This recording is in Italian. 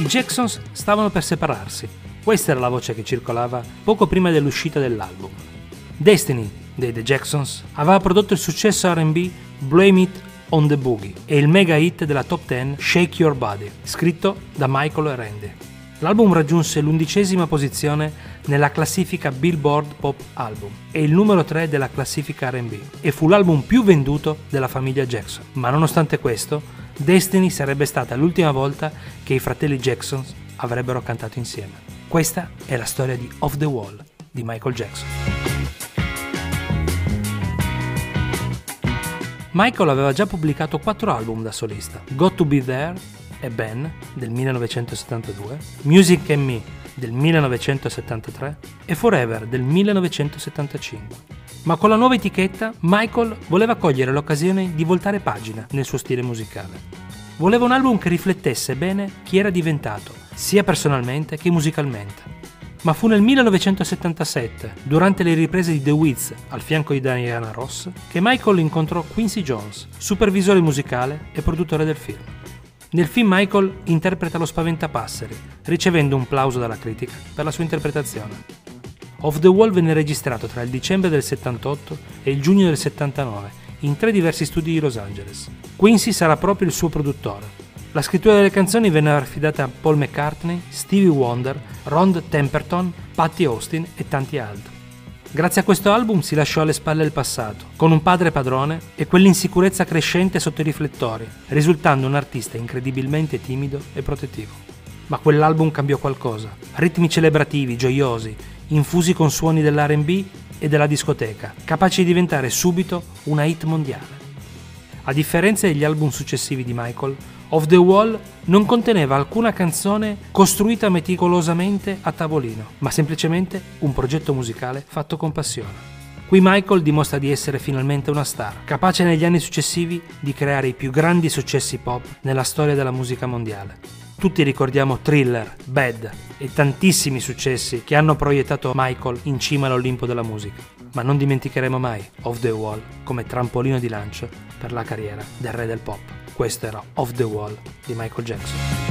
I Jacksons stavano per separarsi. Questa era la voce che circolava poco prima dell'uscita dell'album. Destiny dei The Jacksons aveva prodotto il successo RB Blame It on the Boogie e il mega hit della top 10 Shake Your Body, scritto da Michael e Randy. L'album raggiunse l'undicesima posizione nella classifica Billboard Pop Album e il numero 3 della classifica RB e fu l'album più venduto della famiglia Jackson. Ma nonostante questo, Destiny sarebbe stata l'ultima volta che i fratelli Jackson avrebbero cantato insieme. Questa è la storia di Off the Wall di Michael Jackson. Michael aveva già pubblicato quattro album da solista: Got to Be There e Ben del 1972, Music and Me del 1973 e Forever del 1975 ma con la nuova etichetta Michael voleva cogliere l'occasione di voltare pagina nel suo stile musicale. Voleva un album che riflettesse bene chi era diventato, sia personalmente che musicalmente. Ma fu nel 1977, durante le riprese di The Wiz al fianco di Diana Ross, che Michael incontrò Quincy Jones, supervisore musicale e produttore del film. Nel film Michael interpreta lo spaventapasseri, ricevendo un plauso dalla critica per la sua interpretazione. Off the Wall venne registrato tra il dicembre del 78 e il giugno del 79 in tre diversi studi di Los Angeles. Quincy sarà proprio il suo produttore. La scrittura delle canzoni venne affidata a Paul McCartney, Stevie Wonder, Ron Temperton, Patti Austin e tanti altri. Grazie a questo album si lasciò alle spalle il passato, con un padre padrone e quell'insicurezza crescente sotto i riflettori, risultando un artista incredibilmente timido e protettivo. Ma quell'album cambiò qualcosa. Ritmi celebrativi, gioiosi, infusi con suoni dell'RB e della discoteca, capaci di diventare subito una hit mondiale. A differenza degli album successivi di Michael, Off the Wall non conteneva alcuna canzone costruita meticolosamente a tavolino, ma semplicemente un progetto musicale fatto con passione. Qui Michael dimostra di essere finalmente una star, capace negli anni successivi di creare i più grandi successi pop nella storia della musica mondiale. Tutti ricordiamo Thriller, Bad e tantissimi successi che hanno proiettato Michael in cima all'Olimpo della musica, ma non dimenticheremo mai Off the Wall come trampolino di lancio per la carriera del re del pop. Questo era Off the Wall di Michael Jackson.